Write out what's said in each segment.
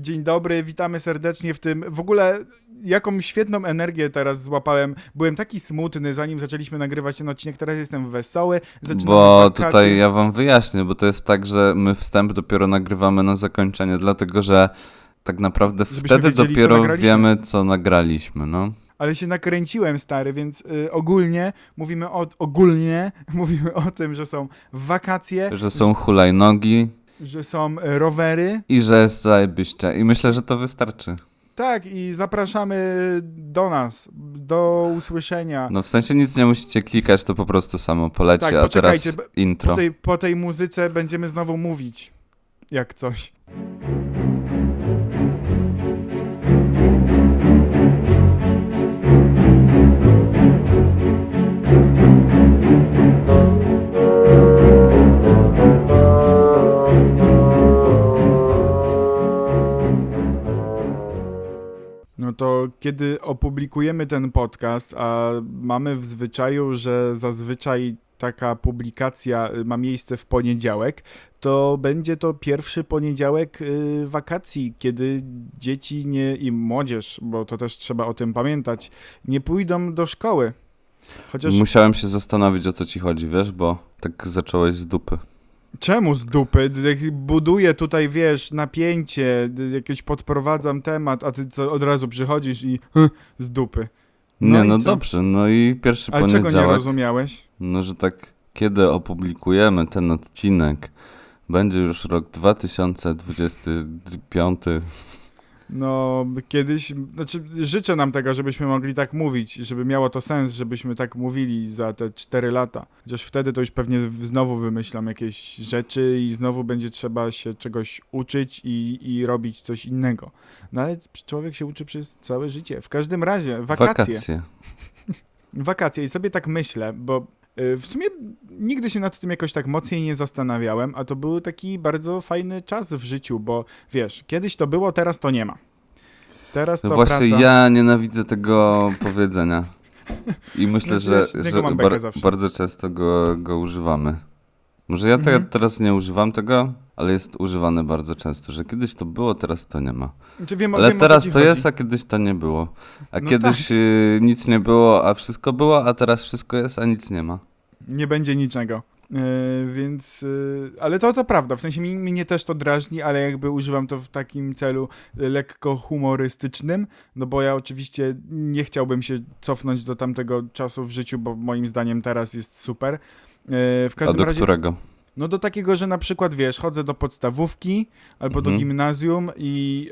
Dzień dobry, witamy serdecznie w tym. W ogóle jaką świetną energię teraz złapałem. Byłem taki smutny, zanim zaczęliśmy nagrywać ten odcinek, teraz jestem wesoły. Zaczynamy Bo wakacje. tutaj ja wam wyjaśnię, bo to jest tak, że my wstęp dopiero nagrywamy na zakończenie, dlatego że tak naprawdę Żebyśmy wtedy wiedzieli, co dopiero nagraliśmy. wiemy, co nagraliśmy, no. Ale się nakręciłem, stary, więc y, ogólnie mówimy o, ogólnie mówimy o tym, że są wakacje, Że są hulajnogi że są y, rowery. i że jest zajebiście. I myślę, że to wystarczy. Tak, i zapraszamy do nas, do usłyszenia. No w sensie nic nie musicie klikać, to po prostu samo poleci, Tak, a teraz intro. Po tej, po tej muzyce będziemy znowu mówić. Jak coś. To kiedy opublikujemy ten podcast, a mamy w zwyczaju, że zazwyczaj taka publikacja y, ma miejsce w poniedziałek, to będzie to pierwszy poniedziałek y, wakacji, kiedy dzieci nie i młodzież, bo to też trzeba o tym pamiętać, nie pójdą do szkoły. Chociaż Musiałem się zastanowić, o co ci chodzi, wiesz, bo tak zacząłeś z dupy. Czemu z dupy? Buduję tutaj, wiesz, napięcie, jakieś podprowadzam temat, a ty co od razu przychodzisz i "Hm, z dupy. No Nie, no co? dobrze, no i pierwszy Ale czego nie poniedziałek. rozumiałeś? No, że tak, kiedy opublikujemy ten odcinek, będzie już rok 2025. No, kiedyś, znaczy życzę nam tego, żebyśmy mogli tak mówić, żeby miało to sens, żebyśmy tak mówili za te 4 lata. Chociaż wtedy to już pewnie znowu wymyślam jakieś rzeczy i znowu będzie trzeba się czegoś uczyć i, i robić coś innego. No ale człowiek się uczy przez całe życie. W każdym razie, wakacje. Wakacje. Wakacje i sobie tak myślę, bo y, w sumie nigdy się nad tym jakoś tak mocniej nie zastanawiałem, a to był taki bardzo fajny czas w życiu, bo wiesz, kiedyś to było, teraz to nie ma. Teraz to No właśnie, praca... ja nienawidzę tego powiedzenia. I myślę, ja że, że bar bardzo często go, go używamy. Może ja te, Mhm. teraz nie używam tego, ale jest używane bardzo często, że kiedyś to było, teraz to nie ma. Znaczy, wiem, Ale wiem, teraz to chodzi. jest, a kiedyś to nie było. A No kiedyś y, nic nie było, a wszystko było, a teraz wszystko jest, a nic nie ma. Nie będzie niczego. Yy, więc, yy, ale to to prawda, w sensie mnie też to drażni, ale jakby używam to w takim celu lekko humorystycznym, no bo ja oczywiście nie chciałbym się cofnąć do tamtego czasu w życiu, bo moim zdaniem teraz jest super. Yy, w A każdym do razie, którego? no do takiego, że na przykład wiesz, chodzę do podstawówki albo do Mhm. gimnazjum i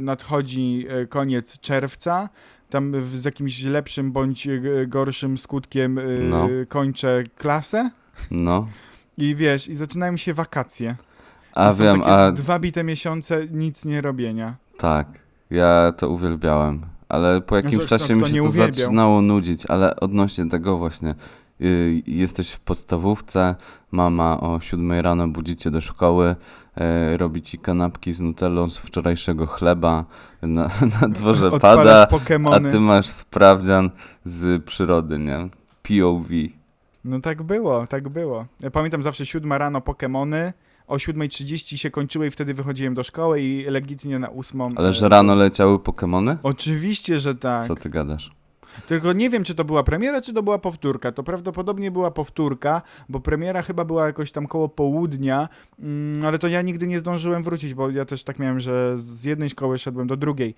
nadchodzi koniec czerwca. Tam z jakimś lepszym bądź e, gorszym skutkiem e, No. kończę klasę. No. I wiesz, i zaczynają się wakacje. A są wiem, takie a dwa bite miesiące nic nie robienia. tak, ja to uwielbiałem. Ale po jakimś czasie mi się to uwielbiał? zaczynało nudzić, ale odnośnie tego właśnie. Y, Jesteś w podstawówce, mama o siódmej rano budzi cię do szkoły, e, robi ci kanapki z nutellą z wczorajszego chleba, na, na dworze Odpalasz pada, a Pokemony. ty masz sprawdzian z przyrody, nie? POV. No tak było, tak było. Ja pamiętam zawsze siódma rano Pokemony. O 7.30 się kończyły i wtedy wychodziłem do szkoły i legitnie na ósmą. Ale że rano leciały Pokemony? Oczywiście, że tak. Co ty gadasz? Tylko nie wiem, czy to była premiera, czy to była powtórka. To prawdopodobnie była powtórka, bo premiera chyba była jakoś tam koło południa, mm, ale to ja nigdy nie zdążyłem wrócić, bo ja też tak miałem, że z jednej szkoły szedłem do drugiej,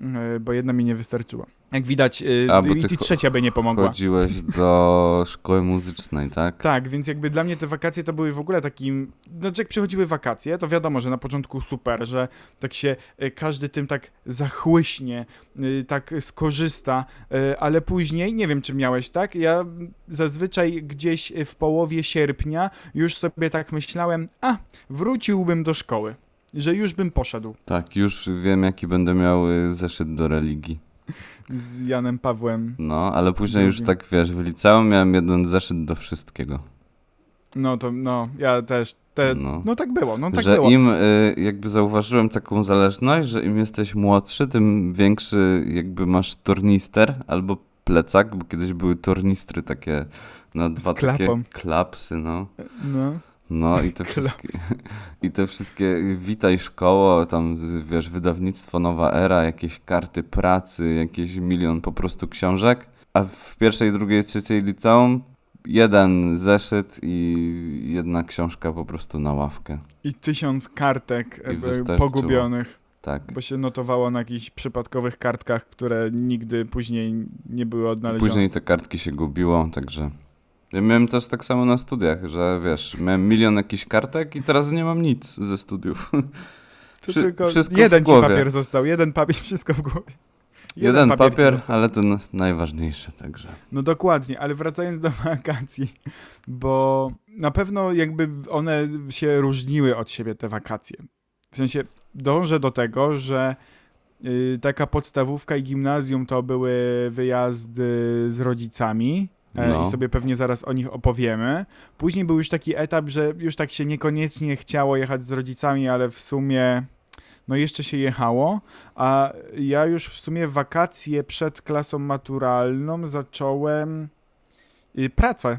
mm, bo jedna mi nie wystarczyła. Jak widać, y, A, i i trzecia by nie pomogła. Chodziłeś do szkoły muzycznej, tak? Tak, więc jakby dla mnie te wakacje to były w ogóle takim. Znaczy, jak przychodziły wakacje, to wiadomo, że na początku super, że tak się y, każdy tym tak zachłyśnie, y, tak skorzysta, y, ale później, nie wiem czy miałeś tak, ja zazwyczaj gdzieś w połowie sierpnia już sobie tak myślałem, a wróciłbym do szkoły, że już bym poszedł Tak, już wiem, jaki będę miał y, zeszyt do religii. z Janem Pawłem. No, ale później już tak, wiesz, w liceum miałem jeden zeszyt do wszystkiego. No to, no, ja też, te, No. no tak było, no tak że było. im, y, jakby zauważyłem taką zależność, że im jesteś młodszy, tym większy jakby masz tornister albo plecak, bo kiedyś były tornistry takie na dwa takie klapsy, no. No. No i te wszystkie, i te wszystkie witaj szkoło, tam wiesz, wydawnictwo Nowa Era, jakieś karty pracy, jakieś milion po prostu książek, a w pierwszej, drugiej, trzeciej liceum jeden zeszyt i jedna książka po prostu na ławkę. I tysiąc kartek I pogubionych, Tak. bo się notowało na jakichś przypadkowych kartkach, które nigdy później nie były odnalezione. Później te kartki się gubiło, także. Ja miałem też tak samo na studiach, że wiesz, miałem milion jakichś kartek i teraz nie mam nic ze studiów. To wszy- tylko jeden ci papier został, jeden papier, wszystko w głowie. Jeden, papier, został. ale ten najważniejszy, także. No dokładnie, ale wracając do wakacji, bo na pewno jakby one się różniły od siebie, te wakacje. W sensie dążę do tego, że y, taka podstawówka i gimnazjum to były wyjazdy z rodzicami. e, No. I sobie pewnie zaraz o nich opowiemy. Później był już taki etap, że już tak się niekoniecznie chciało jechać z rodzicami, ale w sumie no jeszcze się jechało. A ja już w sumie wakacje przed klasą maturalną zacząłem y, pracę.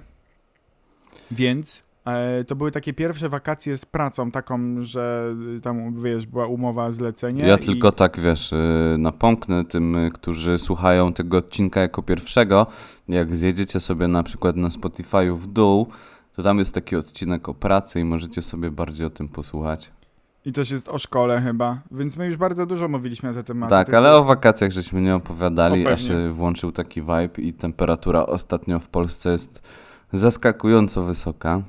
Więc e, to były takie pierwsze wakacje z pracą, taką, że y, tam, wiesz, była umowa zlecenie. Ja i- tylko tak, wiesz, y, napomknę tym, którzy słuchają tego odcinka jako pierwszego. Jak zjedziecie sobie na przykład na Spotify'u w dół, to tam jest taki odcinek o pracy i możecie sobie bardziej o tym posłuchać. I też jest o szkole chyba, więc my już bardzo dużo mówiliśmy na te tematy. tak, tylko- ale o wakacjach żeśmy nie opowiadali, a się włączył taki vibe i temperatura ostatnio w Polsce jest zaskakująco wysoka.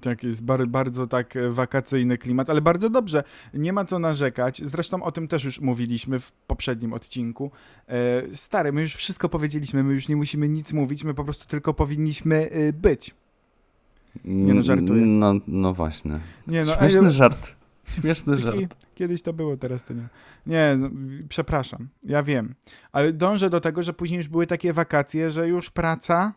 Tak, jest bar, bardzo tak e, wakacyjny klimat, ale bardzo dobrze. Nie ma co narzekać. Zresztą o tym też już mówiliśmy w poprzednim odcinku. E, stary, my już wszystko powiedzieliśmy, my już nie musimy nic mówić, my po prostu tylko powinniśmy e, być. Nie no, żartuję. No, no właśnie. Nie no, Śmieszny ale- żart. Śmieszny żart. Taki, kiedyś to było, teraz to nie. Nie, no, przepraszam, ja wiem. Ale dążę do tego, że później już były takie wakacje, że już praca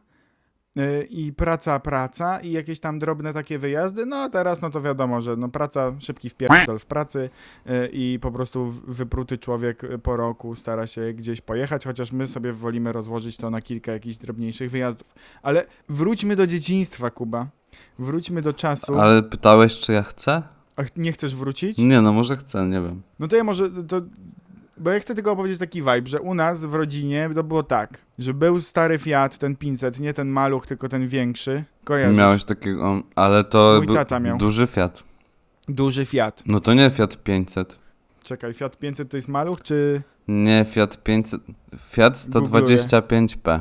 y, i praca, praca i jakieś tam drobne takie wyjazdy. No a teraz no to wiadomo, że no praca, szybki wpierdol w pracy y, i po prostu wypruty człowiek y, po roku stara się gdzieś pojechać, chociaż my sobie wolimy rozłożyć to na kilka jakichś drobniejszych wyjazdów. Ale wróćmy do dzieciństwa, Kuba. Wróćmy do czasu. Ale pytałeś, czy ja chcę? A nie chcesz wrócić? Nie, no może chcę, nie wiem. No to ja może, to, bo ja chcę tylko opowiedzieć taki vibe, że u nas w rodzinie to było tak, że był stary Fiat, ten 500, nie ten maluch, tylko ten większy. Kojarzysz? Miałeś takiego, ale to Mój był tata miał. duży Fiat. Duży Fiat. No to nie Fiat 500. Czekaj, Fiat 500 to jest maluch, czy... Nie, Fiat 500. Fiat 125P.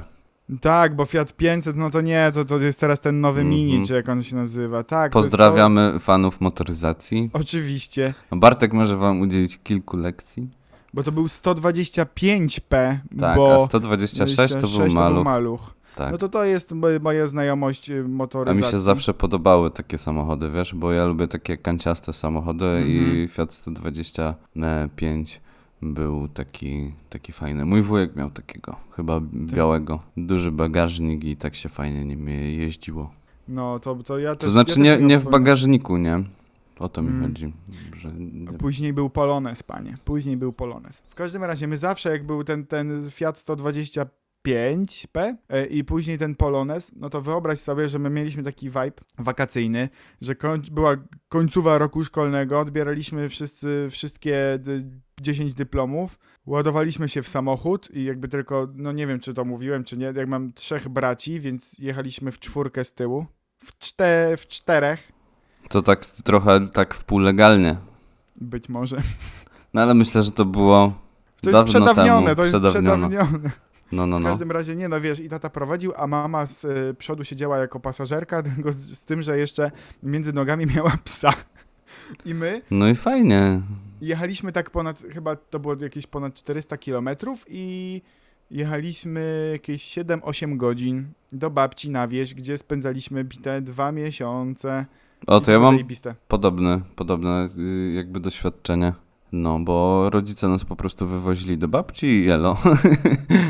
Tak, bo Fiat 500, no to nie, to, to jest teraz ten nowy Mhm. Mini, czy jak on się nazywa. Tak, to Pozdrawiamy fanów motoryzacji. To, oczywiście, Bartek może wam udzielić kilku lekcji. bo to był 125p, Tak, bo... a 126 to był 26 maluch. maluch. Tak. No to to jest mo- moja znajomość y, A motoryzacji. mi się zawsze podobały takie samochody, wiesz, bo ja lubię takie kanciaste samochody i Mhm. Fiat 125 był taki, taki fajny. Mój wujek miał takiego, chyba białego. Duży bagażnik i tak się fajnie nim je- jeździło. No, to, to ja też... To znaczy ja nie, nie w bagażniku, nie? O to mi Mm. chodzi. Że nie. Później był Polones, panie. Później był Polones. W każdym razie, my zawsze jak był ten, ten Fiat 125P e, i później ten Polones, no to wyobraź sobie, że my mieliśmy taki vibe wakacyjny, że koń, była końcowa roku szkolnego, odbieraliśmy wszyscy wszystkie 10 dyplomów, ładowaliśmy się w samochód i jakby tylko, no nie wiem czy to mówiłem, czy nie, jak mam trzech braci, więc jechaliśmy w czwórkę z tyłu. W, czte, w czterech, To tak trochę tak wpółlegalnie. być może. No ale myślę, że to było To jest przedawnione, temu. to jest Przedawnione. przedawnione. No, no, W no. każdym razie nie, no wiesz, i tata prowadził, a mama z y, przodu siedziała jako pasażerka, tylko z, z tym, że jeszcze między nogami miała psa. I my No i fajnie. jechaliśmy tak ponad, chyba to było jakieś ponad 400 kilometrów i jechaliśmy jakieś 7-8 godzin do babci na wieś, gdzie spędzaliśmy bite dwa miesiące. O, to ja było mam zajebiste. podobne, podobne y, jakby doświadczenie. No, bo rodzice nas po prostu wywozili do babci i jelo.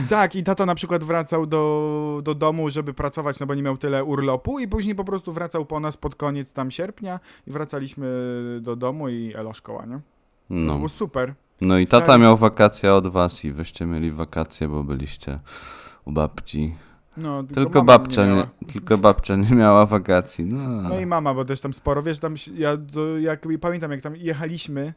Tak, i tata na przykład wracał do, do domu, żeby pracować, no bo nie miał tyle urlopu i później po prostu wracał po nas pod koniec tam sierpnia i wracaliśmy do domu i elo szkoła, nie? To No. było super. no i tata Stary- miał wakacje od was i wyście mieli wakacje, bo byliście u babci. No, tylko, Tylko babcia nie nie, miała. tylko babcia nie miała wakacji. No, No i mama, bo też tam sporo, wiesz, tam ja to, jak pamiętam, jak tam jechaliśmy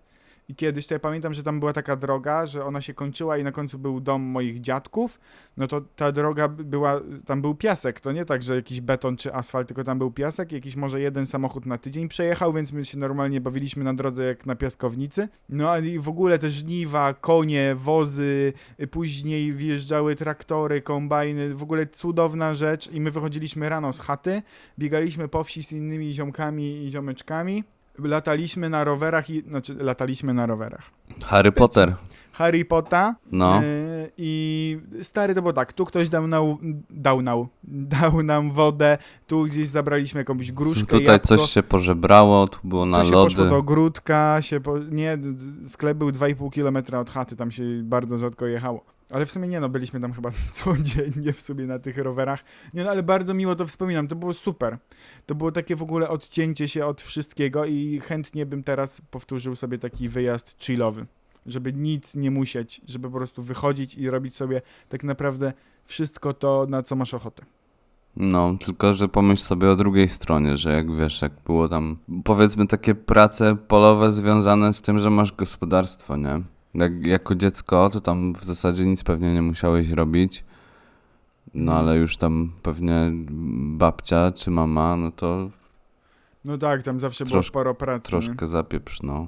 i kiedyś, to ja pamiętam, że tam była taka droga, że ona się kończyła i na końcu był dom moich dziadków, no to ta droga była, tam był piasek, to nie tak, że jakiś beton czy asfalt, tylko tam był piasek, jakiś może jeden samochód na tydzień przejechał, więc my się normalnie bawiliśmy na drodze jak na piaskownicy. No i w ogóle te żniwa, konie, wozy, później wjeżdżały traktory, kombajny, w ogóle cudowna rzecz. I my wychodziliśmy rano z chaty, biegaliśmy po wsi z innymi ziomkami i ziomeczkami, lataliśmy na rowerach i, znaczy lataliśmy na rowerach. Harry Potter. Harry Potter No. e, i stary to było tak, tu ktoś dał, nał, dał, nał, dał nam wodę, tu gdzieś zabraliśmy jakąś gruszkę, Tutaj jabłko, coś się pożebrało, tu było na to się poszło lody. do ogródka, się po... nie, sklep był 2,5 km od chaty, tam się bardzo rzadko jechało. Ale w sumie nie no, byliśmy tam chyba codziennie w sobie na tych rowerach. Nie no, ale bardzo miło to wspominam, to było super. To było takie w ogóle odcięcie się od wszystkiego i chętnie bym teraz powtórzył sobie taki wyjazd chillowy. Żeby nic nie musieć, żeby po prostu wychodzić i robić sobie tak naprawdę wszystko to, na co masz ochotę. No, tylko że pomyśl sobie o drugiej stronie, że jak wiesz, jak było tam, powiedzmy takie prace polowe związane z tym, że masz gospodarstwo, nie? Jak, jako dziecko, to tam w zasadzie nic pewnie nie musiałeś robić. No Mhm. ale już tam pewnie babcia czy mama, no to No tak, tam zawsze było Trosz- sporo pracy. troszkę zapieprz, no.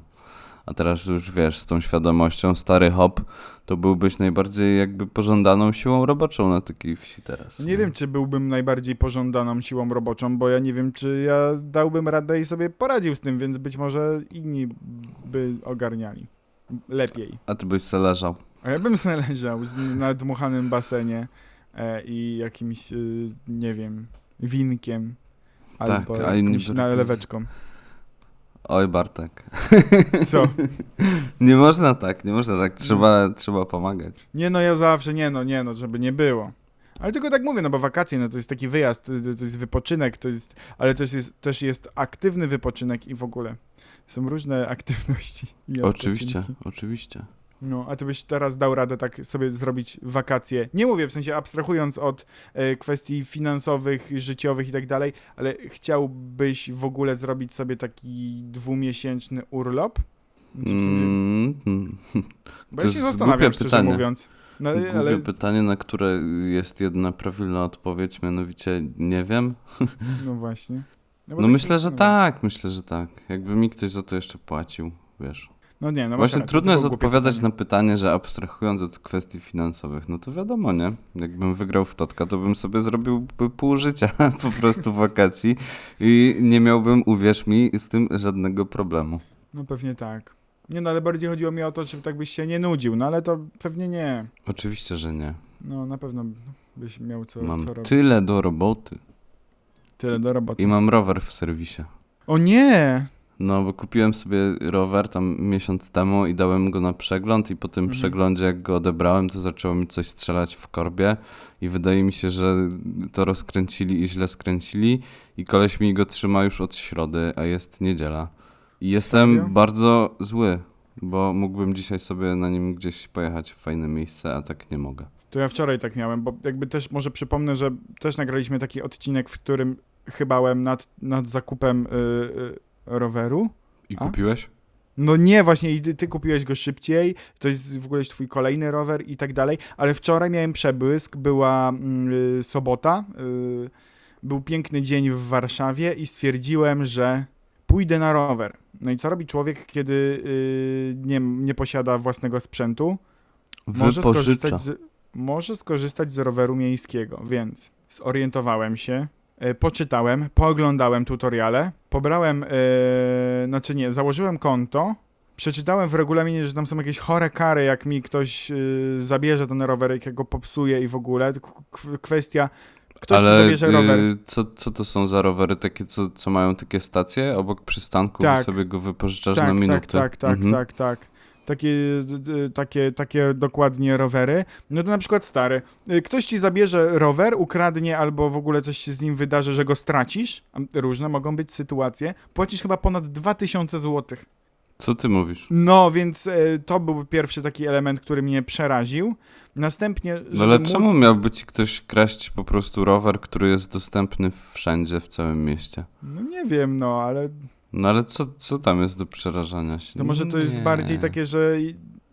A teraz już wiesz, z tą świadomością, stary hop, to byłbyś najbardziej jakby pożądaną siłą roboczą na takiej wsi teraz. Nie wiem, czy byłbym najbardziej pożądaną siłą roboczą, bo ja nie wiem, czy ja dałbym radę i sobie poradził z tym, więc być może inni by ogarniali lepiej. A ty byś se leżał. A ja bym sobie leżał z nadmuchanym basenie e, i jakimś, e, nie wiem, winkiem Tak, albo a jakąś by- naleweczką. Oj Bartek. Co? Nie można tak, nie można tak, trzeba, trzeba pomagać. Nie no, ja zawsze, nie no, nie no, żeby nie było. Ale tylko tak mówię, no bo wakacje, no to jest taki wyjazd, to, jest wypoczynek, to jest, ale też jest, też jest aktywny wypoczynek i w ogóle. Są różne aktywności. Oczywiście, oczywiście. No, a ty byś teraz dał radę tak sobie zrobić wakacje. Nie mówię w sensie abstrahując od e, kwestii finansowych, życiowych i tak dalej, ale chciałbyś w ogóle zrobić sobie taki dwumiesięczny urlop? Czy w sensie, Mm, mm. bo to ja się jest zastanawiam, szczerze pytanie. mówiąc. No, Głupie ale pytanie, na które jest jedna prawidłowa odpowiedź, mianowicie nie wiem. no właśnie. bo No tak myślę, że zastanawiam. tak, myślę, że tak. Jakby mi ktoś za to jeszcze płacił, wiesz. No nie, no Właśnie rację, trudno jest odpowiadać pytanie. na pytanie, że abstrahując od kwestii finansowych, no to wiadomo, nie? Jakbym wygrał w Totka, to bym sobie zrobił pół życia po prostu wakacji i nie miałbym, uwierz mi, z tym żadnego problemu. No pewnie tak. Nie no, ale bardziej chodziło mi o to, czy tak byś się nie nudził, no ale to pewnie nie. Oczywiście, że nie. No na pewno byś miał co, Mam co robić. tyle do roboty Tyle do roboty. i mam rower w serwisie. O nie! No, bo kupiłem sobie rower tam miesiąc temu i dałem go na przegląd i po tym Mhm. przeglądzie, jak go odebrałem, to zaczęło mi coś strzelać w korbie i wydaje mi się, że to rozkręcili i źle skręcili i koleś mi go trzyma już od środy, a jest niedziela. Jestem Serio? bardzo zły, bo mógłbym dzisiaj sobie na nim gdzieś pojechać w fajne miejsce, a tak nie mogę. To ja wczoraj tak miałem, bo jakby też może przypomnę, że też nagraliśmy taki odcinek, w którym chybałem nad, nad zakupem y, y, roweru. I A? kupiłeś? No nie, właśnie i ty, kupiłeś go szybciej, to jest w ogóle twój kolejny rower i tak dalej, ale wczoraj miałem przebłysk, była mm, y, sobota, y, był piękny dzień w Warszawie i stwierdziłem, że pójdę na rower. No i co robi człowiek, kiedy y, nie, nie posiada własnego sprzętu? Może Wypożycza. skorzystać, z, może skorzystać z roweru miejskiego, więc zorientowałem się, e, poczytałem, pooglądałem tutoriale, pobrałem, e, znaczy nie, założyłem konto, przeczytałem w regulaminie, że tam są jakieś chore kary, jak mi ktoś e, zabierze ten rower, jak go popsuje i w ogóle. K- kwestia, ktoś ci Ale zabierze rower. y, co, co to są za rowery takie, co, co mają takie stacje obok przystanku Tak. i sobie go wypożyczasz tak, na minutę? Tak, tak, tak, Mhm. tak, tak. Takie, d- d- takie, takie dokładnie rowery. No to na przykład stary. y, Ktoś ci zabierze rower, ukradnie albo w ogóle coś się z nim wydarzy, że go stracisz. Różne mogą być sytuacje. Płacisz chyba ponad 2000 zł. Co ty mówisz? No, więc e, to był pierwszy taki element, który mnie przeraził. Następnie, No ale czemu miałby ci ktoś kraść po prostu rower, który jest dostępny wszędzie w całym mieście? No nie wiem, no, ale No ale co, co tam jest do przerażania się? to może to jest Nie. bardziej takie, że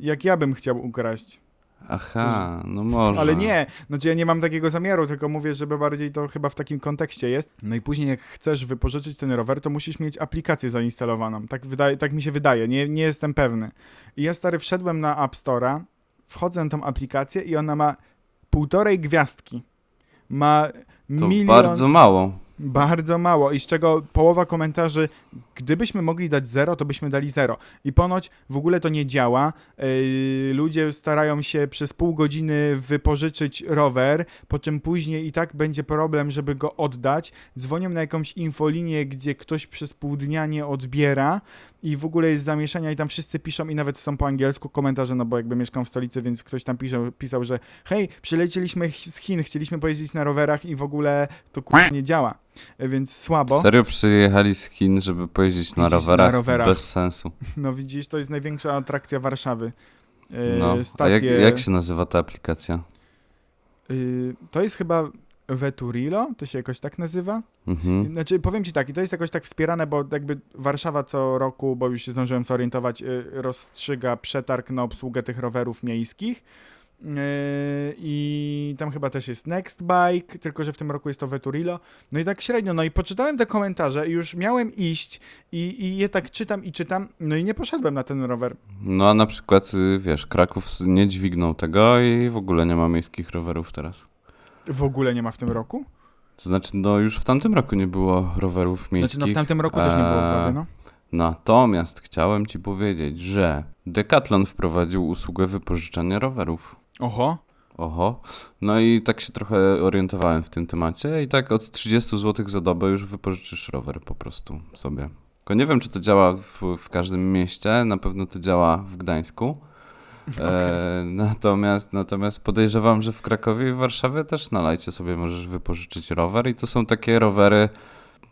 jak ja bym chciał ukraść. Aha, no może. Ale nie, znaczy ja nie mam takiego zamiaru, tylko mówię, żeby bardziej to chyba w takim kontekście jest. No i później jak chcesz wypożyczyć ten rower, to musisz mieć aplikację zainstalowaną. Tak, wydaje, tak mi się wydaje, nie, nie jestem pewny. I ja stary wszedłem na App Store'a, wchodzę na tą aplikację i ona ma półtorej gwiazdki. Ma To milion... bardzo mało. Bardzo mało i z czego połowa komentarzy, gdybyśmy mogli dać zero, to byśmy dali zero. I ponoć w ogóle to nie działa. Yy, ludzie starają się przez pół godziny wypożyczyć rower, po czym później i tak będzie problem, żeby go oddać. Dzwonią na jakąś infolinię, gdzie ktoś przez pół dnia nie odbiera i w ogóle jest zamieszania i tam wszyscy piszą i nawet są po angielsku komentarze, no bo jakby mieszkam w stolicy, więc ktoś tam pisał, pisał że hej, przylecieliśmy z Chin, chcieliśmy pojeździć na rowerach i w ogóle to kurwa nie działa. Więc słabo. Serio przyjechali z Chin, żeby pojeździć na Jeździć na rowerach? rowerach. Bez sensu. No widzisz, to jest największa atrakcja Warszawy. E, No. A jak, Stacje, jak się nazywa ta aplikacja? y, to jest chyba Veturilo, to się jakoś tak nazywa. Mhm. Znaczy, powiem ci tak, i to jest jakoś tak wspierane, bo jakby Warszawa co roku, bo już się zdążyłem zorientować, y, rozstrzyga przetarg na obsługę tych rowerów miejskich. Yy, I tam chyba też jest Nextbike, tylko że w tym roku jest to Veturilo. No i tak średnio, no i poczytałem te komentarze i już miałem iść i, i je tak czytam i czytam, no i nie poszedłem na ten rower. No a na przykład, y, wiesz, Kraków nie dźwignął tego i w ogóle nie ma miejskich rowerów teraz. W ogóle nie ma w tym roku? To znaczy, no już w tamtym roku nie było rowerów miejskich. Znaczy, no w tamtym roku też nie było w Eee, Wawie, no. Natomiast chciałem ci powiedzieć, że Decathlon wprowadził usługę wypożyczania rowerów. Oho, Oho. No i tak się trochę orientowałem w tym temacie i tak od 30 zł za dobę już wypożyczysz rower po prostu sobie. Tylko nie wiem, czy to działa w, w każdym mieście, na pewno to działa w Gdańsku. E, natomiast, natomiast podejrzewam, że w Krakowie i w Warszawie też na lajcie sobie możesz wypożyczyć rower i to są takie rowery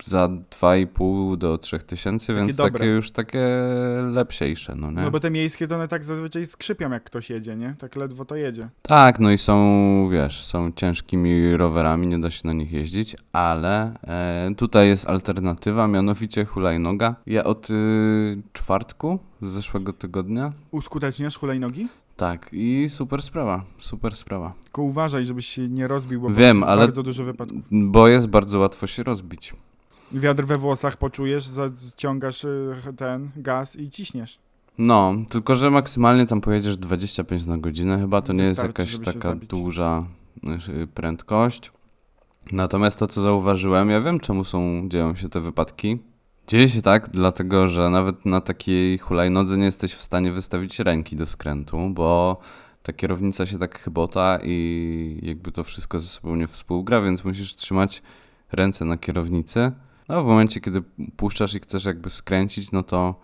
za 2,5 do 3 tysięcy, więc dobre. takie już takie lepsiejsze, no nie? no bo te miejskie to one tak zazwyczaj skrzypią jak ktoś jedzie, nie? Tak ledwo to jedzie. Tak, no i są, wiesz, są ciężkimi rowerami, nie da się na nich jeździć, ale e, tutaj jest alternatywa, mianowicie hulajnoga. Ja od y, czwartku z zeszłego tygodnia, Uskuteczniasz hulajnogi? tak, i super sprawa, super sprawa. Tylko uważaj, żebyś się nie rozbił, bo Wiem, ale- bardzo dużo wypadków. Bo jest bardzo łatwo się rozbić. Wiatr we włosach poczujesz, zaciągasz y, ten gaz i ciśniesz. No, tylko że maksymalnie tam pojedziesz 25 na godzinę, chyba to nie jest jakaś taka duża y, prędkość. Natomiast to, co zauważyłem, ja wiem, czemu są, dzieją się te wypadki. Dzieje się tak, dlatego że nawet na takiej hulajnodze nie jesteś w stanie wystawić ręki do skrętu, bo ta kierownica się tak chybota i jakby to wszystko ze sobą nie współgra, więc musisz trzymać ręce na kierownicy. No w momencie, kiedy puszczasz i chcesz jakby skręcić, no to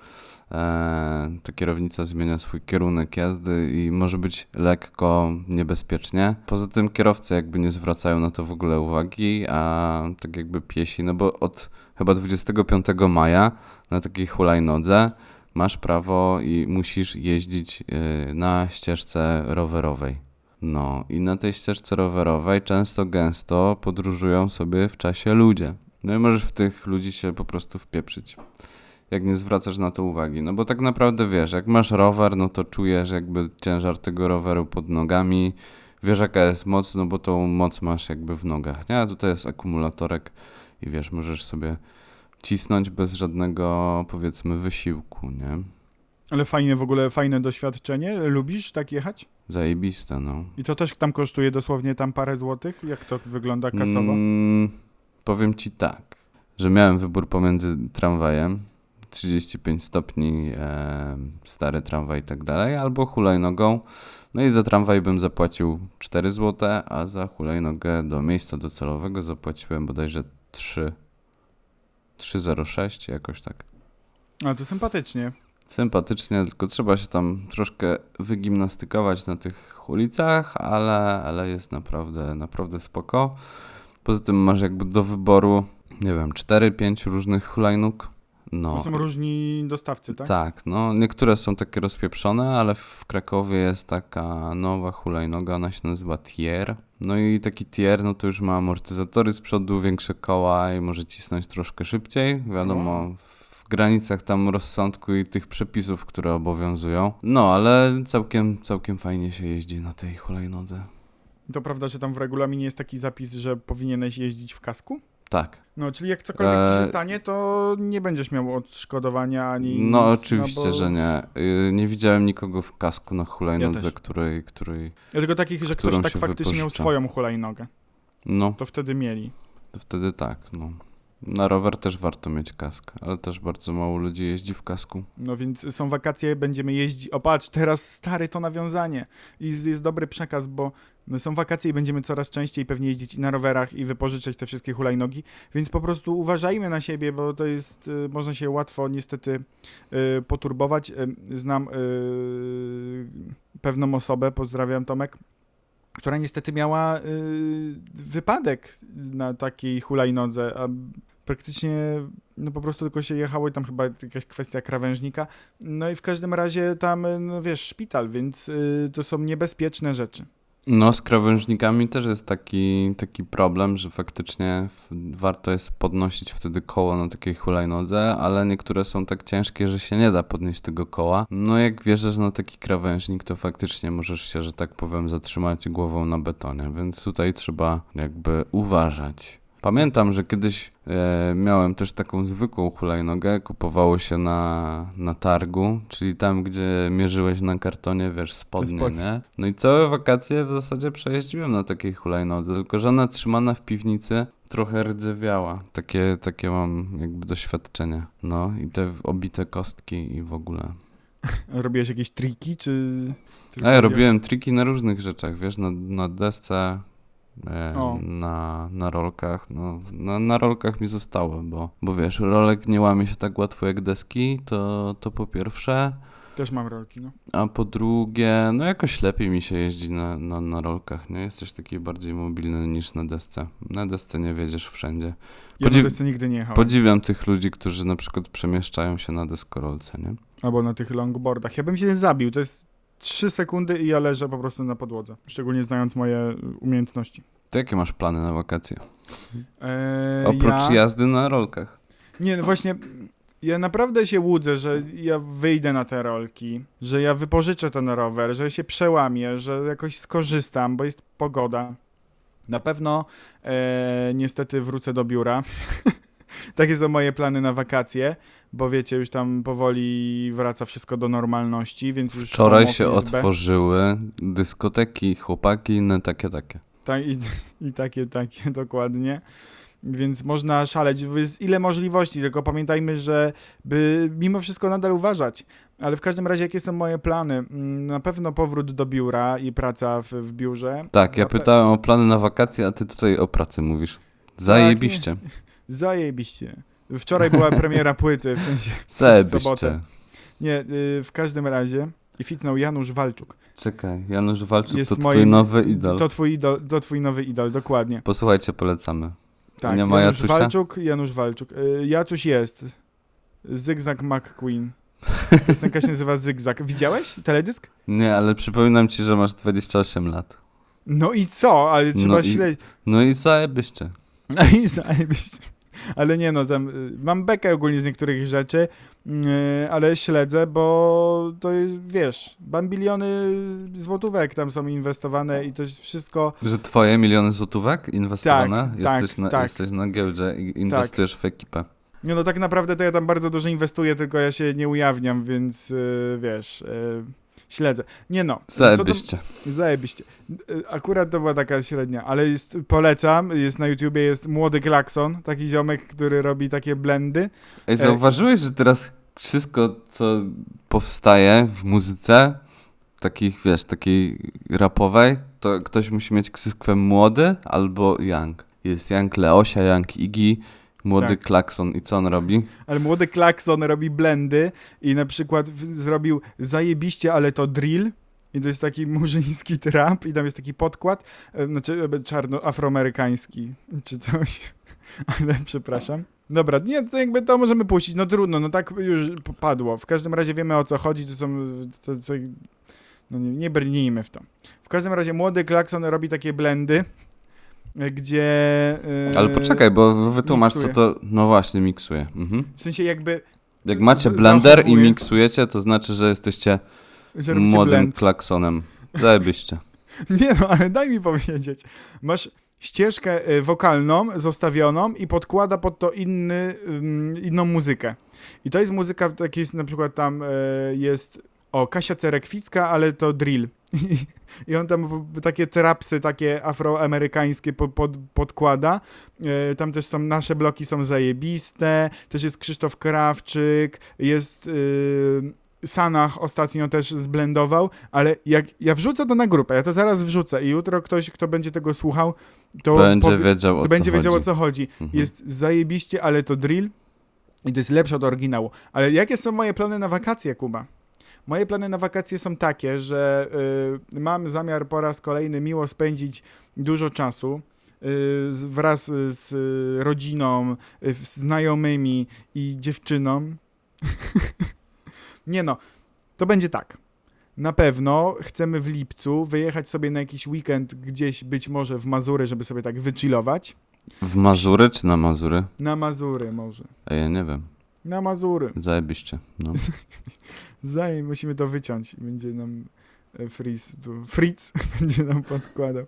e, ta kierownica zmienia swój kierunek jazdy i może być lekko niebezpiecznie. Poza tym kierowcy jakby nie zwracają na to w ogóle uwagi, a tak jakby piesi, no bo od chyba 25 maja na takiej hulajnodze masz prawo i musisz jeździć y, na ścieżce rowerowej. No i na tej ścieżce rowerowej często gęsto podróżują sobie w czasie ludzie. No i możesz w tych ludzi się po prostu wpieprzyć. Jak nie zwracasz na to uwagi. No bo tak naprawdę wiesz, jak masz rower, no to czujesz jakby ciężar tego roweru pod nogami. Wiesz jaka jest moc, no bo tą moc masz jakby w nogach, nie? A tutaj jest akumulatorek i wiesz, możesz sobie cisnąć bez żadnego powiedzmy wysiłku, nie? Ale fajne w ogóle, fajne doświadczenie. Lubisz tak jechać? Zajebiste, no. I to też tam kosztuje dosłownie tam parę złotych? Jak to wygląda kasowo? Mm, powiem ci tak, że miałem wybór pomiędzy tramwajem, 35 stopni, e, stary tramwaj i tak dalej, albo hulajnogą. No i za tramwaj bym zapłacił 4 zł, a za hulajnogę do miejsca docelowego zapłaciłem bodajże 3, 3,06 jakoś tak. A to sympatycznie. Sympatycznie, tylko trzeba się tam troszkę wygimnastykować na tych ulicach, ale, ale jest naprawdę, naprawdę spoko. Poza tym masz jakby do wyboru, nie wiem, 4-5 różnych hulajnóg. No, To są różni dostawcy, tak? Tak, no niektóre są takie rozpieprzone, ale w Krakowie jest taka nowa hulajnoga, ona się nazywa Tier. No i taki Tier, no to już ma amortyzatory z przodu, większe koła i może cisnąć troszkę szybciej. Wiadomo, w granicach tam rozsądku i tych przepisów, które obowiązują. No, ale całkiem, całkiem fajnie się jeździ na tej hulajnodze. To prawda, że tam w regulaminie jest taki zapis, że powinieneś jeździć w kasku? Tak. No, czyli jak cokolwiek ci się Eee. stanie, to nie będziesz miał odszkodowania ani No nic, oczywiście, bo... że nie. Y, Nie widziałem nikogo w kasku na hulajnodze, też. której, której... Ja tylko takich, że ktoś tak faktycznie miał wypożycza. swoją hulajnogę. No, To wtedy mieli. To wtedy tak, no. Na rower też warto mieć kask, ale też bardzo mało ludzi jeździ w kasku. No więc są wakacje, będziemy jeździć. O patrz, teraz stary to nawiązanie. I jest, jest dobry przekaz, bo no, są wakacje i będziemy coraz częściej pewnie jeździć i na rowerach i wypożyczać te wszystkie hulajnogi. Więc po prostu uważajmy na siebie, bo to jest, y, można się łatwo niestety y, poturbować. Y, znam pewną osobę, pozdrawiam Tomek, która niestety miała wypadek na takiej hulajnodze, a praktycznie no po prostu tylko się jechało i tam chyba jakaś kwestia krawężnika. No i w każdym razie tam, no wiesz, szpital, więc y, to są niebezpieczne rzeczy. No, z krawężnikami też jest taki, taki problem, że faktycznie warto jest podnosić wtedy koło na takiej hulajnodze, ale niektóre są tak ciężkie, że się nie da podnieść tego koła. No, jak wjeżdżasz na taki krawężnik, to faktycznie możesz się, że tak powiem, zatrzymać głową na betonie, więc tutaj trzeba jakby uważać. Pamiętam, że kiedyś e, miałem też taką zwykłą hulajnogę, kupowało się na, na targu, czyli tam, gdzie mierzyłeś na kartonie, wiesz, spodnie, nie? No i całe wakacje w zasadzie przejeździłem na takiej hulajnodze, tylko że ona trzymana w piwnicy trochę rdzewiała. Takie, takie mam jakby doświadczenie. No i te obite kostki i w ogóle. Robiłeś jakieś triki, czy... A ja robiłem triki na różnych rzeczach, wiesz, na, na desce, O. na, na rolkach. No, na, na rolkach mi zostało, bo, bo wiesz, rolek nie łamie się tak łatwo jak deski, to, to po pierwsze. Też mam rolki, no. A po drugie, no jakoś lepiej mi się jeździ na, na, na rolkach, nie? Jesteś taki bardziej mobilny niż na desce. Na desce nie wiedziesz wszędzie. Ja Podziw- na desce nigdy nie jechałem. Podziwiam tych ludzi, którzy na przykład przemieszczają się na deskorolce, nie? Albo na tych longboardach. Ja bym się zabił, to jest 3 sekundy i ja leżę po prostu na podłodze. Szczególnie znając moje umiejętności. To jakie masz plany na wakacje? Eee, Oprócz ja... jazdy na rolkach. Nie, no właśnie, ja naprawdę się łudzę, że ja wyjdę na te rolki, że ja wypożyczę ten rower, że się przełamię, że jakoś skorzystam, bo jest pogoda. Na pewno e, niestety wrócę do biura. Takie są moje plany na wakacje, bo wiecie, już tam powoli wraca wszystko do normalności, więc już Wczoraj się otworzyły dyskoteki, chłopaki, inne takie, takie. Tak, i, i takie, takie, dokładnie. Więc można szaleć. Jest ile możliwości, tylko pamiętajmy, że by mimo wszystko nadal uważać. Ale w każdym razie, jakie są moje plany? Mm, Na pewno powrót do biura i praca w, w biurze. Tak, ja pytałem o plany na wakacje, a ty tutaj o pracy mówisz. Zajebiście. Zajebiście. Wczoraj była premiera płyty, w sensie. Zajebiście. sobotę. Nie, y, w każdym razie. I fitnął Janusz Walczuk. Czekaj, Janusz Walczuk Jest to twój moim- nowy idol. To twój idol, to twój nowy idol, dokładnie. Posłuchajcie, polecamy. Tak, nie ma Janusz Jacusia? Walczuk, Janusz Walczuk. Y, Jacuś jest. Zygzak McQueen. Piosenka się nazywa Zygzak. Widziałeś teledysk? Nie, ale przypominam ci, że masz 28 lat. No i co? Ale trzeba No i- śledzić. No i zajebiście. No i zajebiście. Ale nie no, tam, y, mam bekę ogólnie z niektórych rzeczy, y, ale śledzę, bo to jest, wiesz, bambiliony złotówek tam są inwestowane i to jest wszystko... Że twoje miliony złotówek inwestowane? Tak, jesteś, tak, na, tak. jesteś na giełdzie i inwestujesz w ekipę. Nie no, tak naprawdę to ja tam bardzo dużo inwestuję, tylko ja się nie ujawniam, więc y, wiesz, y, śledzę. Nie no, Zajebiście. Zajebiście. Y, Akurat to była taka średnia, ale jest, polecam, jest na YouTubie, jest Młody Klakson, taki ziomek, który robi takie blendy. Ej, zauważyłeś, że teraz wszystko, co powstaje w muzyce, takich, wiesz, takiej rapowej, to ktoś musi mieć ksywkę młody albo Young. Jest Young Leosia, Young Iggy, młody Tak. Klakson i co on robi? Ale Młody Klakson robi blendy i na przykład zrobił zajebiście, ale to drill. I to jest taki murzyński trap i tam jest taki podkład, e, znaczy e, czarno-afroamerykański czy coś, ale przepraszam. Dobra, nie, to jakby to możemy puścić, no trudno, no tak już padło. W każdym razie wiemy o co chodzi, to są, to, to, no nie, nie brnijmy w to. W każdym razie młody Klakson robi takie blendy, gdzie... e, Ale poczekaj, bo wytłumacz co miksuje. to... No właśnie, miksuje. Mhm. W sensie jakby, Jak macie Z- blender i zachowuje. miksujecie, to znaczy, że jesteście że młodym blend. klaksonem. Zajebiście. Nie no, ale daj mi powiedzieć. Masz ścieżkę y, wokalną zostawioną i podkłada pod to inny, inną muzykę. I to jest muzyka, tak jest na przykład tam jest, o, Kasia Cerekwicka, ale to drill. I on tam takie trapsy takie afroamerykańskie po, pod, podkłada. Y, tam też są, nasze bloki są zajebiste. Też jest Krzysztof Krawczyk, jest... Y, Sanach ostatnio też zblendował, ale jak ja wrzucę to na grupę, ja to zaraz wrzucę i jutro ktoś, kto będzie tego słuchał, to Będzie powie- wiedział o co będzie wiedział o chodzi. co chodzi. Mhm. Jest zajebiście, ale to drill i to jest lepsze od oryginału. Ale jakie są moje plany na wakacje, Kuba? Moje plany na wakacje są takie, że y, mam zamiar po raz kolejny miło spędzić dużo czasu y, wraz z y, rodziną, z znajomymi i dziewczyną. Nie no, to będzie tak. Na pewno chcemy w lipcu wyjechać sobie na jakiś weekend gdzieś, być może w Mazury, żeby sobie tak wychillować. W Mazury czy na Mazury? Na Mazury może. A ja nie wiem. Na Mazury. Zajebiście. No. Musimy to wyciąć. Będzie nam e, Fritz, tu, Fritz będzie nam podkładał.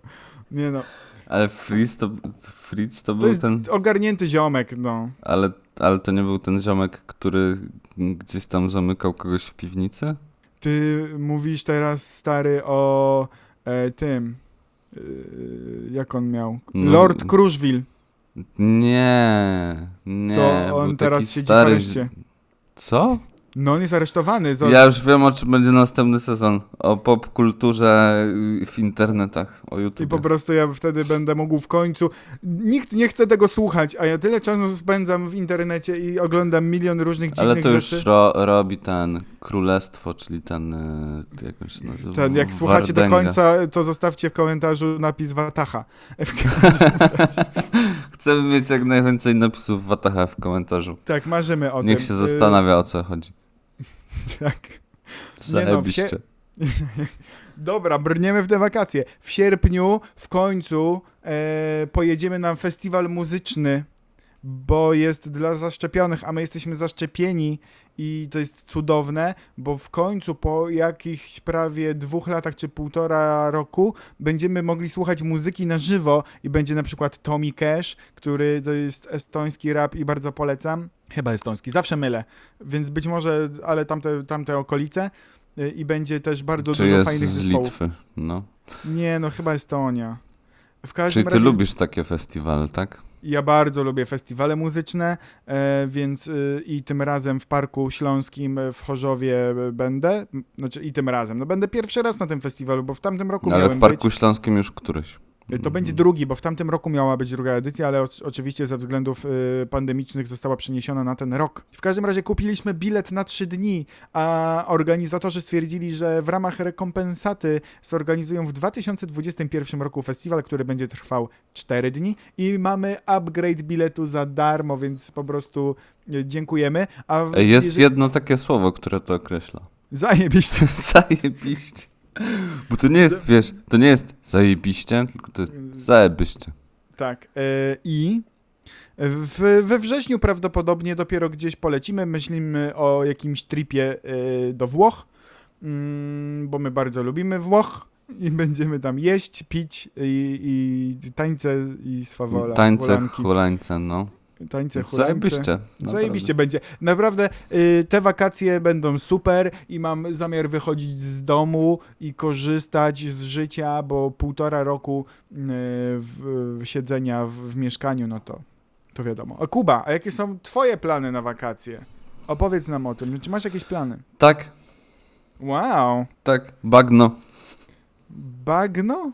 Nie no, Ale Fritz to, Fritz to to był ten... ogarnięty ziomek, no. Ale, ale to nie był ten ziomek, który gdzieś tam zamykał kogoś w piwnicy? Ty mówisz teraz, stary, o e, tym, e, jak on miał? No. Lord Kruszwil. Nie, nie. Co, on teraz siedzi w stary... areszcie. Co? No on jest aresztowany. Za... Ja już wiem, o czym będzie następny sezon. O popkulturze w internetach, o I YouTube. po prostu ja wtedy będę mógł w końcu. Nikt nie chce tego słuchać, a ja tyle czasu spędzam w internecie i oglądam milion różnych dziwnych Ale to już rzeczy. ro, robi ten Królestwo, czyli ten, y, jak się nazywa? Ten, jak słuchacie do końca, to zostawcie w komentarzu napis Wataha. Chcemy mieć jak najwięcej napisów Wataha w komentarzu. tak, marzymy o Niech tym. się Y, zastanawia, o co chodzi. Tak. Zajebiście. Dobra, brniemy w te wakacje. W sierpniu w końcu e, pojedziemy na festiwal muzyczny, bo jest dla zaszczepionych, a my jesteśmy zaszczepieni i to jest cudowne, bo w końcu po jakichś prawie dwóch latach czy półtora roku będziemy mogli słuchać muzyki na żywo i będzie na przykład Tommy Cash, który to jest estoński rap i bardzo polecam. Chyba estoński, zawsze mylę, więc być może, ale tamte, tamte okolice y, i będzie też bardzo Czy dużo jest fajnych z zespołów. Litwy? No. Nie, no chyba Estonia. W każdym Czyli ty razie lubisz takie festiwale, tak? Ja bardzo lubię festiwale muzyczne, e, więc y, i tym razem w Parku Śląskim w Chorzowie e, będę. Znaczy i tym razem. No będę pierwszy raz na tym festiwalu, bo w tamtym roku Ale miałem w Parku być. Śląskim już któryś. Y, To będzie drugi, bo w tamtym roku miała być druga edycja, ale o, oczywiście ze względów y, pandemicznych została przeniesiona na ten rok. W każdym razie kupiliśmy bilet na trzy dni, a organizatorzy stwierdzili, że w ramach rekompensaty zorganizują w 2021 roku festiwal, który będzie trwał 4 dni i mamy upgrade biletu za darmo, więc po prostu y, dziękujemy. W- Jest jedno takie słowo, które to określa. Zajebiście. Zajebiście. Bo to nie jest, wiesz, to nie jest zajebiście, tylko to jest zajebiście. Tak. e, I w, we wrześniu prawdopodobnie dopiero gdzieś polecimy. Myślimy o jakimś tripie e, do Włoch, mm, bo my bardzo lubimy Włoch i będziemy tam jeść, pić i, i tańce i swawola. Tańce, hulańce, no. Tańce, hulance. Zajebiście. Zajebiście będzie. Naprawdę y, te wakacje będą super i mam zamiar wychodzić z domu i korzystać z życia, bo półtora roku y, w, w siedzenia w, w mieszkaniu, no to, to wiadomo. A Kuba, a jakie są twoje plany na wakacje? Opowiedz nam o tym. Czy masz jakieś plany? Tak, Wow. tak, bagno. Bagno?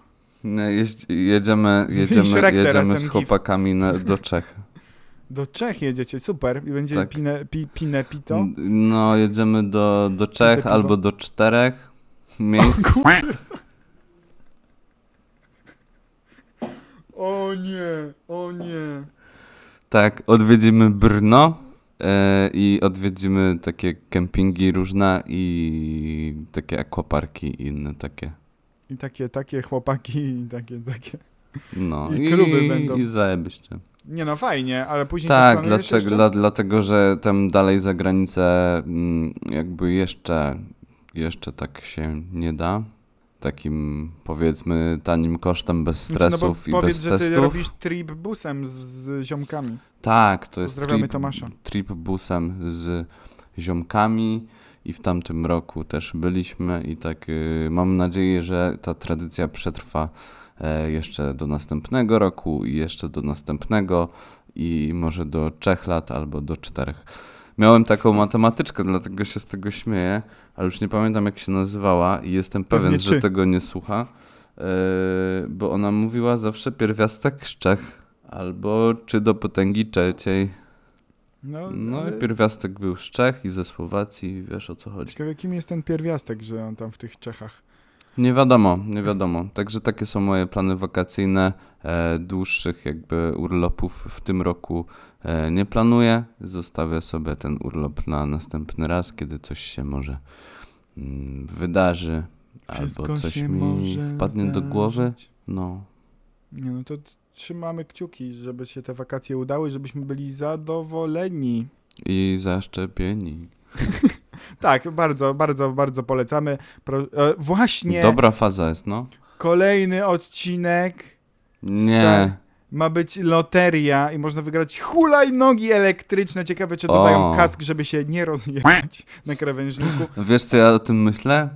Jeździ- jedziemy, jedziemy, jedziemy z chłopakami na, do Czech. Do Czech jedziecie, super. I będzie Tak. pine, pi, pine pito. No, jedziemy do, do Czech albo do czterech miejsc. O, o nie, o nie. Tak, odwiedzimy Brno e, i odwiedzimy takie kempingi różne i takie aquaparki i inne takie. I takie, takie chłopaki i takie, takie. No I kluby będą. I zajebiście. Nie no, fajnie, ale później Tak, dlaczego, dla, dlatego, że tam dalej za granicę mm, jakby jeszcze, jeszcze tak się nie da. Takim powiedzmy tanim kosztem, bez Znaczy, no stresów i powiedz, bez że ty testów. robisz trip busem z, ziomkami. Tak, to jest trip, Tomasza. trip busem z ziomkami i w tamtym roku też byliśmy i tak y, mam nadzieję, że ta tradycja przetrwa jeszcze do następnego roku i jeszcze do następnego i może do trzech lat albo do czterech. Miałem taką matematyczkę, dlatego się z tego śmieję, ale już nie pamiętam jak się nazywała i jestem Pewnie pewien, że czy. tego nie słucha, e, bo ona mówiła zawsze pierwiastek z Czech albo czy do potęgi trzeciej. No, No ale i pierwiastek był z Czech i ze Słowacji, wiesz o co chodzi. ciekawe kim jest ten pierwiastek, że on tam w tych Czechach. Nie wiadomo, nie wiadomo. Także takie są moje plany wakacyjne. E, dłuższych jakby urlopów w tym roku e, nie planuję. Zostawię sobie ten urlop na następny raz, kiedy coś się może mm, wydarzy. Wszystko albo coś mi wpadnie do głowy. zdarzyć. No, Nie no to trzymamy kciuki, żeby się te wakacje udały, żebyśmy byli zadowoleni. i zaszczepieni. Tak, bardzo, bardzo, bardzo polecamy. Pro, e, właśnie Dobra faza jest, no. kolejny odcinek Nie. ma być loteria i można wygrać hulajnogi elektryczne. Ciekawe, czy dodają O. kask, żeby się nie rozjechać na krawężniku. Wiesz co ja o tym myślę?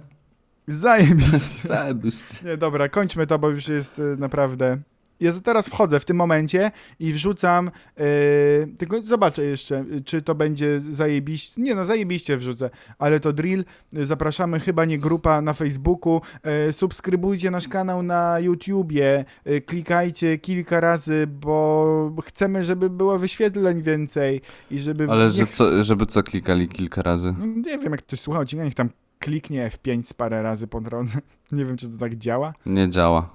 Zajebiście. Zajebiście. Nie, dobra, kończmy to, bo już jest y, naprawdę. Ja teraz wchodzę w tym momencie i wrzucam. y, tylko zobaczę jeszcze, czy to będzie zajebiście. Nie no, zajebiście wrzucę, ale to drill. Zapraszamy chyba nie grupa na Facebooku. Y, subskrybujcie nasz kanał na YouTubie. Y, klikajcie kilka razy, bo chcemy, żeby było wyświetleń więcej i żeby. Ale niech- że co, żeby co klikali kilka razy? no, Nie wiem, jak ktoś słucha odcinka, niech tam kliknie F5 z parę razy po drodze. Nie wiem, czy to tak działa. Nie działa.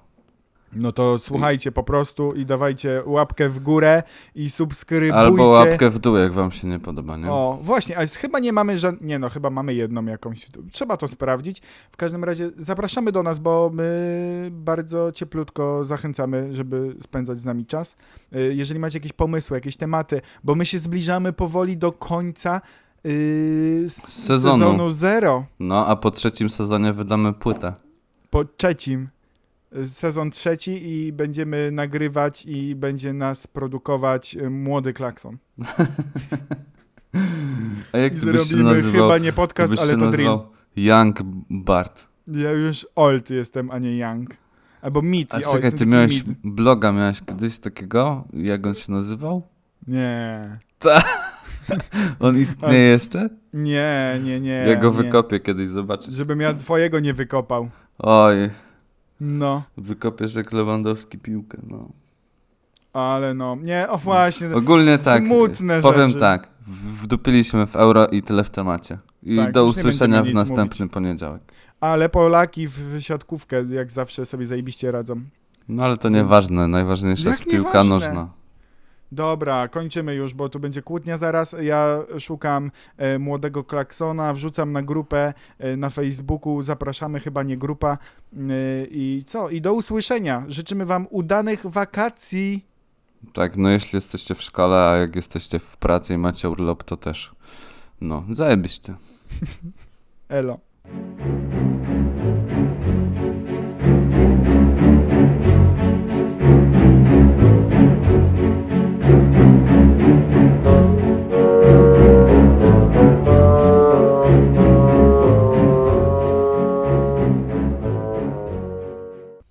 No to słuchajcie po prostu i dawajcie łapkę w górę i subskrybujcie. Albo łapkę w dół, jak wam się nie podoba, nie? O, właśnie, ale chyba nie mamy żadnej. Nie no, chyba mamy jedną jakąś. Trzeba to sprawdzić. W każdym razie zapraszamy do nas, bo my bardzo cieplutko zachęcamy, żeby spędzać z nami czas. Y, Jeżeli macie jakieś pomysły, jakieś tematy, bo my się zbliżamy powoli do końca yy, Sezonu. sezonu zero. No, a po trzecim sezonie wydamy płytę. po trzecim, sezon trzeci i będziemy nagrywać i będzie nas produkować y, młody klakson. A jak ty byś się zrobimy nazywał? chyba nie podcast, ale to nazywał Young Bart. Ja już old jestem, a nie young. Albo mid. A czekaj, ty miałeś mid. bloga, miałeś kiedyś takiego? Jak on się nazywał? Nie. On istnieje jeszcze? Nie, nie, nie. ja go nie. wykopię kiedyś, zobaczysz. Żebym ja twojego nie wykopał. Oj, No, wykopiesz jak Lewandowski piłkę, no. ale no. Nie, o właśnie. Ogólnie tak, Smutne powiem rzeczy. tak, wdupiliśmy w euro i tyle w temacie. I Tak, do usłyszenia w następny poniedziałek. Ale Polaki w siatkówkę jak zawsze sobie zajebiście radzą. No ale to nieważne, najważniejsza Jak jest piłka nożna. Dobra, kończymy już, bo tu będzie kłótnia zaraz. Ja szukam e, młodego klaksona, wrzucam na grupę e, na Facebooku, zapraszamy, chyba nie grupa. E, I co? I do usłyszenia. Życzymy Wam udanych wakacji. Tak, no jeśli jesteście w szkole, a jak jesteście w pracy i macie urlop, to też. No, zajebiście. Elo.